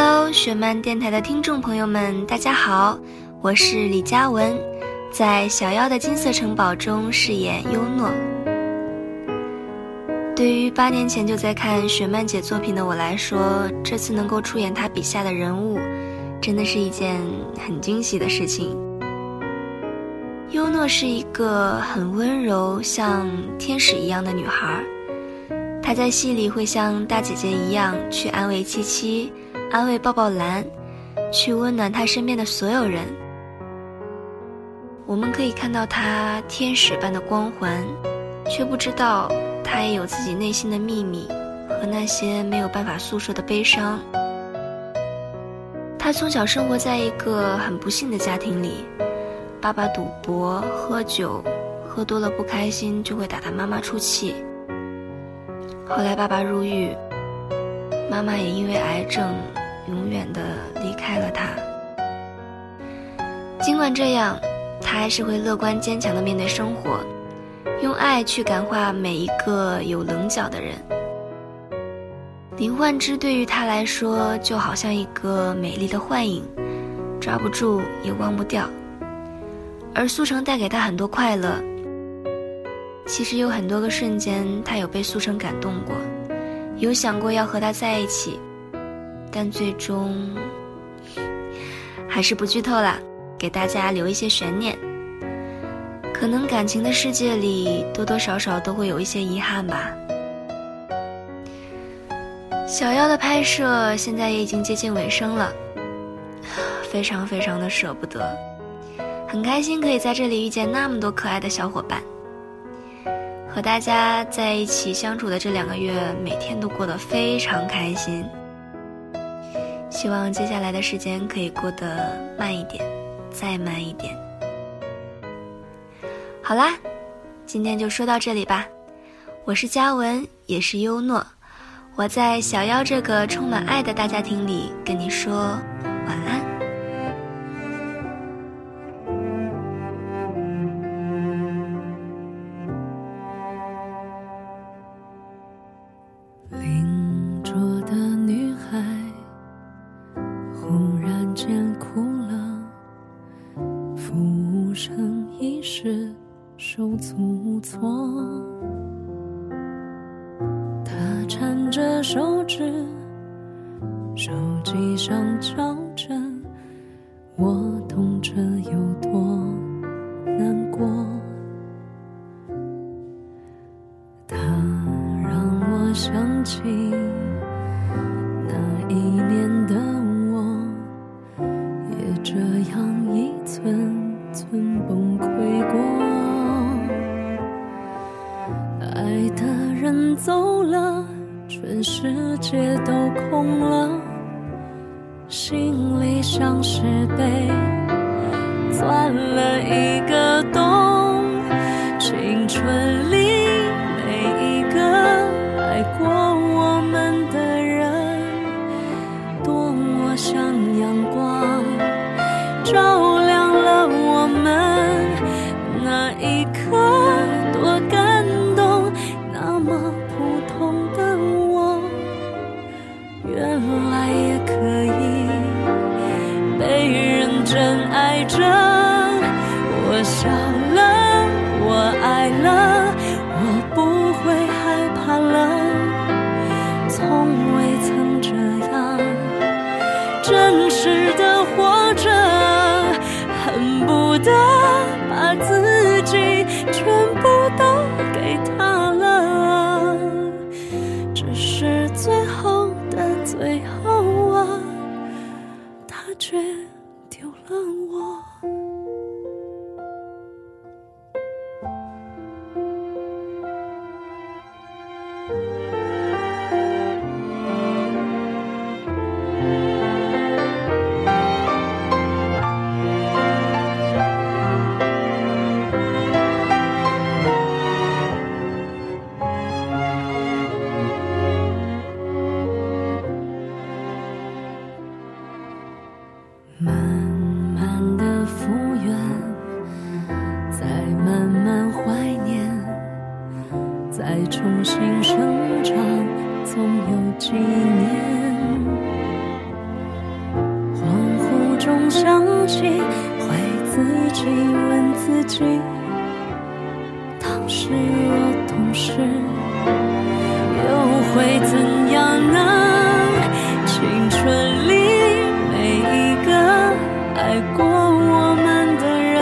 Hello，雪漫电台的听众朋友们，大家好，我是李佳文，在小妖的金色城堡中饰演优诺。对于八年前就在看雪漫姐作品的我来说，这次能够出演她笔下的人物，真的是一件很惊喜的事情。优诺是一个很温柔，像天使一样的女孩，她在戏里会像大姐姐一样去安慰七七。安慰抱抱蓝，去温暖他身边的所有人。我们可以看到他天使般的光环，却不知道他也有自己内心的秘密和那些没有办法诉说的悲伤。他从小生活在一个很不幸的家庭里，爸爸赌博、喝酒，喝多了不开心就会打他妈妈出气。后来爸爸入狱，妈妈也因为癌症。尽管这样，他还是会乐观坚强的面对生活，用爱去感化每一个有棱角的人。林焕之对于他来说就好像一个美丽的幻影，抓不住也忘不掉。而苏成带给他很多快乐。其实有很多个瞬间，他有被苏成感动过，有想过要和他在一起。但最终还是不剧透了，给大家留一些悬念。可能感情的世界里多多少少都会有一些遗憾吧。小妖的拍摄现在也已经接近尾声了，非常非常的舍不得，很开心可以在这里遇见那么多可爱的小伙伴，和大家在一起相处的这两个月，每天都过得非常开心。希望接下来的时间可以过得慢一点，再慢一点。好啦，今天就说到这里吧。我是嘉文，也是优诺，我在小妖这个充满爱的大家庭里跟你说晚安。着手指，手机上敲着，我痛着有多难过。它让我想起那一年的全世界都空了心里像是被钻了一个洞青春里每一个爱过我们的人多么像阳光照生我笑机会自己问自己当时若懂事又会怎样呢？青春里每一个爱过我们的人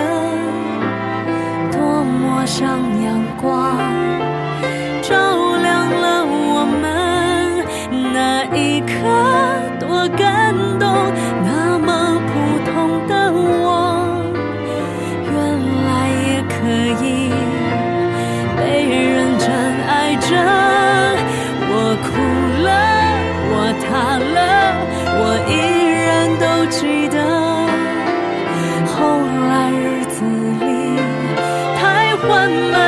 多么像阳光照亮了我们那一刻。缓慢。